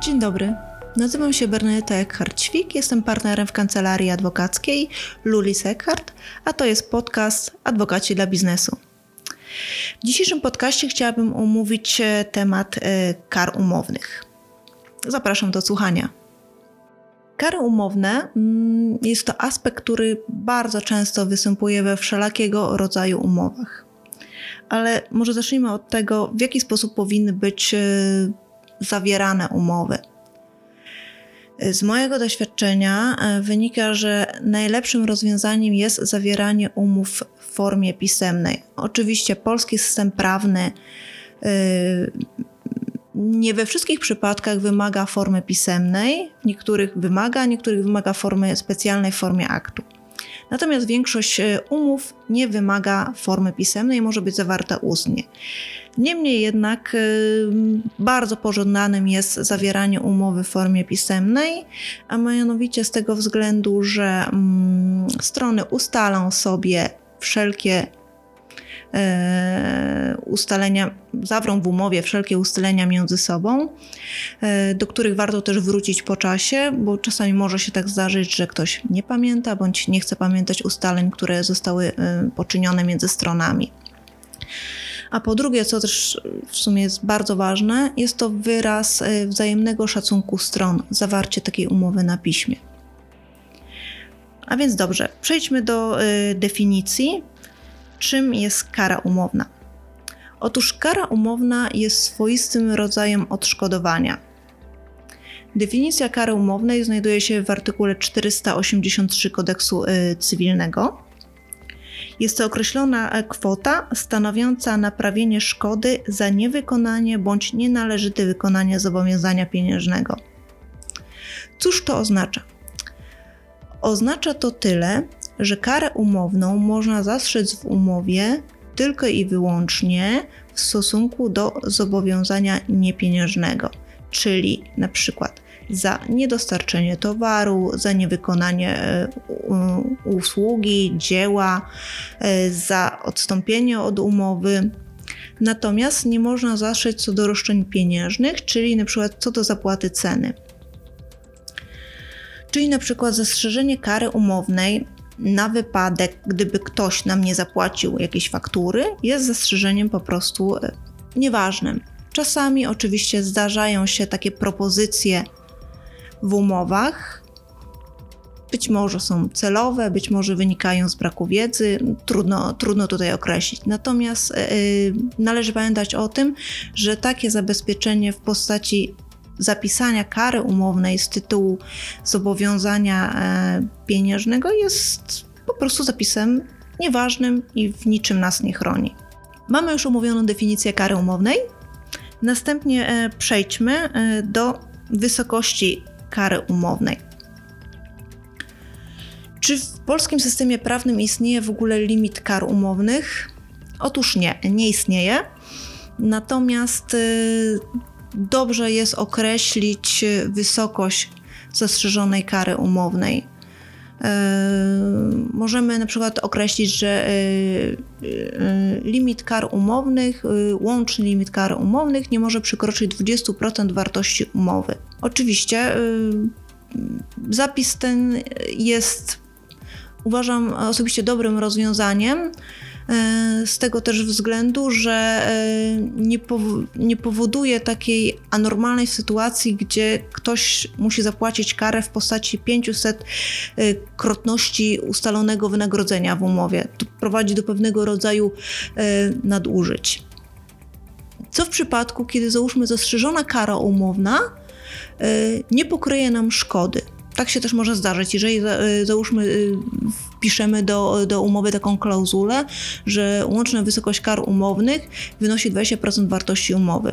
Dzień dobry. Nazywam się Bernadetta Eckhart-Ćwik, jestem partnerem w kancelarii adwokackiej Lulis Eckhart, a to jest podcast Adwokaci dla biznesu. W dzisiejszym podcaście chciałabym omówić e, temat e, kar umownych. Zapraszam do słuchania. Kary umowne mm, jest to aspekt, który bardzo często występuje we wszelakiego rodzaju umowach. Ale może zacznijmy od tego, w jaki sposób powinny być e, zawierane umowy. Z mojego doświadczenia e, wynika, że najlepszym rozwiązaniem jest zawieranie umów w formie pisemnej. Oczywiście polski system prawny e, nie we wszystkich przypadkach wymaga formy pisemnej, niektórych wymaga, niektórych wymaga formy specjalnej w formie aktu. Natomiast większość e, umów nie wymaga formy pisemnej, może być zawarta ustnie. Niemniej jednak y, bardzo pożądanym jest zawieranie umowy w formie pisemnej, a mianowicie z tego względu, że mm, strony ustalą sobie wszelkie e, ustalenia, zawrą w umowie wszelkie ustalenia między sobą, e, do których warto też wrócić po czasie, bo czasami może się tak zdarzyć, że ktoś nie pamięta bądź nie chce pamiętać ustaleń, które zostały e, poczynione między stronami. A po drugie, co też w sumie jest bardzo ważne, jest to wyraz e, wzajemnego szacunku stron, zawarcie takiej umowy na piśmie. A więc dobrze, przejdźmy do definicji. Czym jest kara umowna? Otóż kara umowna jest swoistym rodzajem odszkodowania. Definicja kary umownej znajduje się w artykule 483 kodeksu y, cywilnego. Jest to określona e, kwota stanowiąca naprawienie szkody za niewykonanie bądź nienależyte wykonanie zobowiązania pieniężnego. Cóż to oznacza? Oznacza to tyle, że karę umowną można zastrzec w umowie tylko i wyłącznie w stosunku do zobowiązania niepieniężnego, czyli na przykład za niedostarczenie towaru, za niewykonanie e, usługi, dzieła, e, za odstąpienie od umowy. Natomiast nie można zaszyć co do roszczeń pieniężnych, czyli na przykład co do zapłaty ceny. Czyli na przykład zastrzeżenie kary umownej na wypadek, gdyby ktoś nam nie zapłacił jakiejś faktury, jest zastrzeżeniem po prostu e, nieważnym. Czasami oczywiście zdarzają się takie propozycje w umowach. Być może są celowe, być może wynikają z braku wiedzy, trudno, trudno tutaj określić. Natomiast yy, należy pamiętać o tym, że takie zabezpieczenie w postaci zapisania kary umownej z tytułu zobowiązania e, pieniężnego jest po prostu zapisem nieważnym i w niczym nas nie chroni. Mamy już omówioną definicję kary umownej. Następnie e, przejdźmy e, do wysokości kary umownej. Czy w polskim systemie prawnym istnieje w ogóle limit kar umownych? Otóż nie, nie istnieje. Natomiast dobrze jest określić wysokość zastrzeżonej kary umownej. Y, możemy na przykład określić, że y, limit kar umownych, łączny limit kar umownych nie może przekroczyć 20% wartości umowy. Oczywiście zapis ten jest, uważam osobiście dobrym rozwiązaniem. Y, z tego też względu, że y, nie, pow- nie powoduje takiej anormalnej sytuacji, gdzie ktoś musi zapłacić karę w postaci 500 krotności ustalonego wynagrodzenia w umowie. To prowadzi do pewnego rodzaju nadużyć. Co w przypadku, kiedy załóżmy zastrzeżona kara umowna nie pokryje nam szkody. Tak się też może zdarzyć, jeżeli y, załóżmy y, wpiszemy do, do umowy taką klauzulę, że łączna wysokość kar umownych wynosi 20% wartości umowy.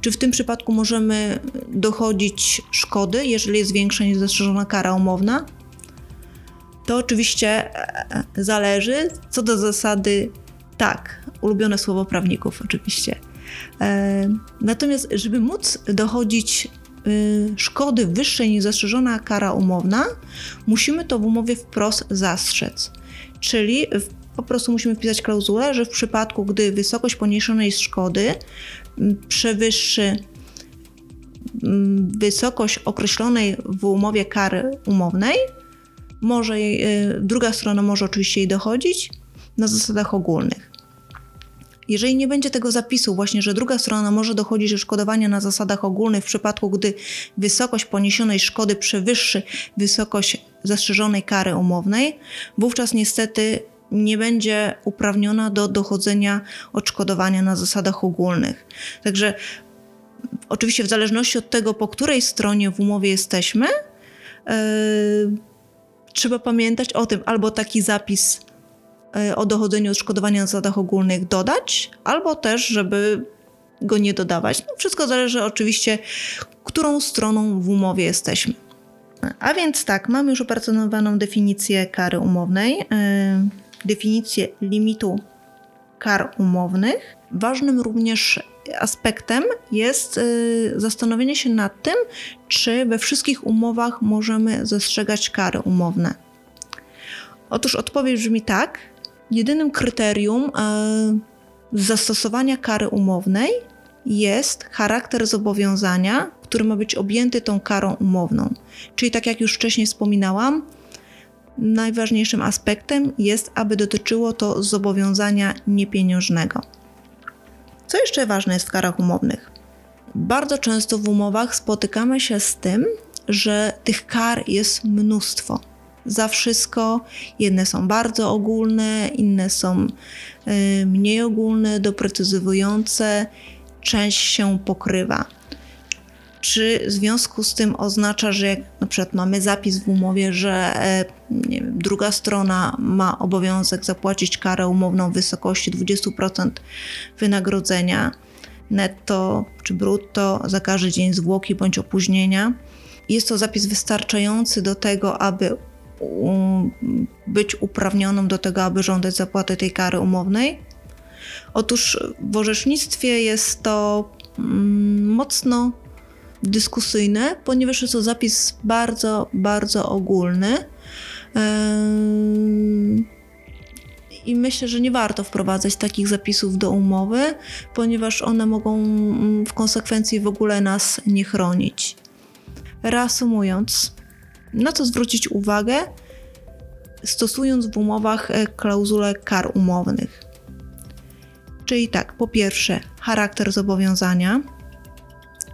Czy w tym przypadku możemy dochodzić szkody, jeżeli jest większa niż zastrzeżona kara umowna? To oczywiście e, e, zależy. Co do zasady, tak, ulubione słowo prawników, oczywiście. E, natomiast, żeby móc dochodzić szkody wyższej niż zastrzeżona kara umowna, musimy to w umowie wprost zastrzec. Czyli po prostu musimy wpisać klauzulę, że w przypadku, gdy wysokość poniesionyej szkody przewyższy wysokość określonej w umowie kary umownej może, y, druga strona może oczywiście jej dochodzić na zasadach ogólnych. Jeżeli nie będzie tego zapisu, właśnie, że druga strona może dochodzić do szkodowania na zasadach ogólnych w przypadku, gdy wysokość poniesionej szkody przewyższy wysokość zastrzeżonej kary umownej, wówczas niestety nie będzie uprawniona do dochodzenia odszkodowania na zasadach ogólnych. Także oczywiście w zależności od tego, po której stronie w umowie jesteśmy, yy, trzeba pamiętać o tym, albo taki zapis o dochodzeniu odszkodowania na zasadach ogólnych dodać, albo też, żeby go nie dodawać. No, wszystko zależy oczywiście, którą stroną w umowie jesteśmy. A więc tak, mamy już opracowaną definicję kary umownej, e, definicję limitu kar umownych. Ważnym również aspektem jest e, zastanowienie się nad tym, czy we wszystkich umowach możemy zastrzegać kary umowne. Otóż odpowiedź brzmi tak, Jedynym kryterium e, zastosowania kary umownej jest charakter zobowiązania, który ma być objęty tą karą umowną. Czyli, tak jak już wcześniej wspominałam, najważniejszym aspektem jest, aby dotyczyło to zobowiązania niepieniężnego. Co jeszcze ważne jest w karach umownych? Bardzo często w umowach spotykamy się z tym, że tych kar jest mnóstwo za wszystko. Jedne są bardzo ogólne, inne są y, mniej ogólne, doprecyzowujące. Część się pokrywa. Czy w związku z tym oznacza, że jak na przykład mamy zapis w umowie, że e, wiem, druga strona ma obowiązek zapłacić karę umowną w wysokości 20% wynagrodzenia netto czy brutto za każdy dzień zwłoki bądź opóźnienia? Jest to zapis wystarczający do tego, aby być uprawnioną do tego, aby żądać zapłaty tej kary umownej? Otóż w orzecznictwie jest to mm, mocno dyskusyjne, ponieważ jest to zapis bardzo, bardzo ogólny. I myślę, że nie warto wprowadzać takich zapisów do umowy, ponieważ one mogą mm, w konsekwencji w ogóle nas nie chronić. Reasumując, na co zwrócić uwagę, stosując w umowach e, klauzulę kar umownych. Czyli tak, po pierwsze, charakter zobowiązania,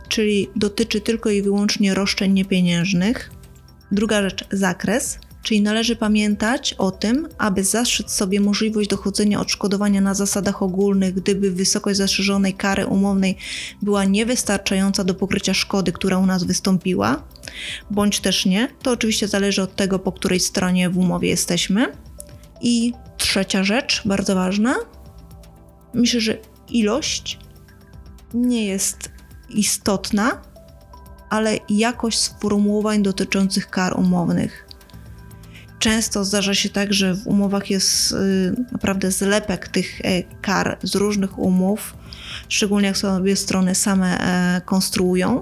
czyli dotyczy tylko i wyłącznie roszczeń niepieniężnych. Druga rzecz, zakres, Czyli należy pamiętać o tym, aby zastrzec sobie możliwość dochodzenia odszkodowania na zasadach ogólnych, gdyby wysokość zastrzeżonej kary umownej była niewystarczająca do pokrycia szkody, która u nas wystąpiła, bądź też nie. To oczywiście zależy od tego, po której stronie w umowie jesteśmy. I trzecia rzecz, bardzo ważna. Myślę, że ilość nie jest istotna, ale jakość sformułowań dotyczących kar umownych. Często zdarza się tak, że w umowach jest y, naprawdę zlepek tych e, kar z różnych umów, szczególnie jak sobie strony same e, konstruują.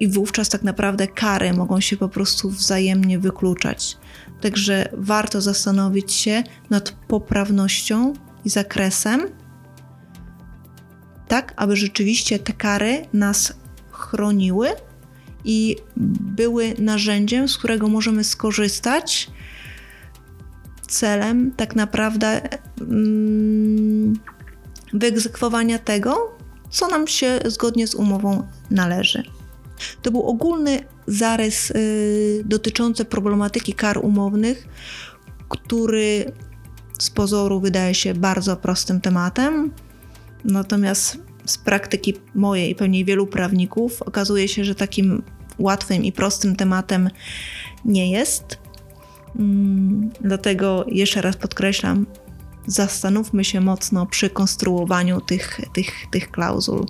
I wówczas tak naprawdę kary mogą się po prostu wzajemnie wykluczać. Także warto zastanowić się nad poprawnością i zakresem, tak aby rzeczywiście te kary nas chroniły i były narzędziem, z którego możemy skorzystać celem tak naprawdę mm, wyegzekwowania tego, co nam się zgodnie z umową należy. To był ogólny zarys y, dotyczący problematyki kar umownych, który z pozoru wydaje się bardzo prostym tematem, natomiast z praktyki mojej i pewnie wielu prawników okazuje się, że takim łatwym i prostym tematem nie jest. Mm, dlatego jeszcze raz podkreślam, zastanówmy się mocno przy konstruowaniu tych, tych, tych klauzul.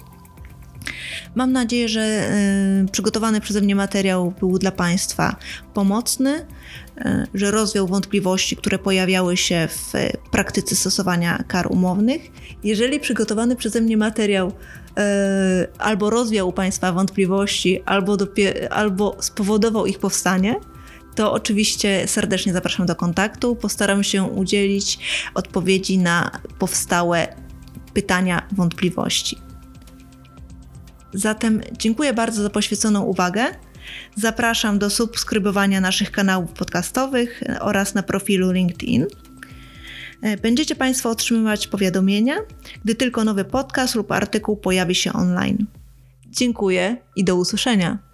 Mam nadzieję, że y, przygotowany przeze mnie materiał był dla Państwa pomocny, y, że rozwiał wątpliwości, które pojawiały się w praktyce stosowania kar umownych. Jeżeli przygotowany przeze mnie materiał y, albo rozwiał u Państwa wątpliwości, albo, albo spowodował ich powstanie, to oczywiście serdecznie zapraszam do kontaktu. Postaram się udzielić odpowiedzi na powstałe pytania, wątpliwości. Zatem dziękuję bardzo za poświęconą uwagę. Zapraszam do subskrybowania naszych kanałów podcastowych oraz na profilu LinkedIn. Będziecie Państwo otrzymywać powiadomienia, gdy tylko nowy podcast lub artykuł pojawi się online. Dziękuję i do usłyszenia.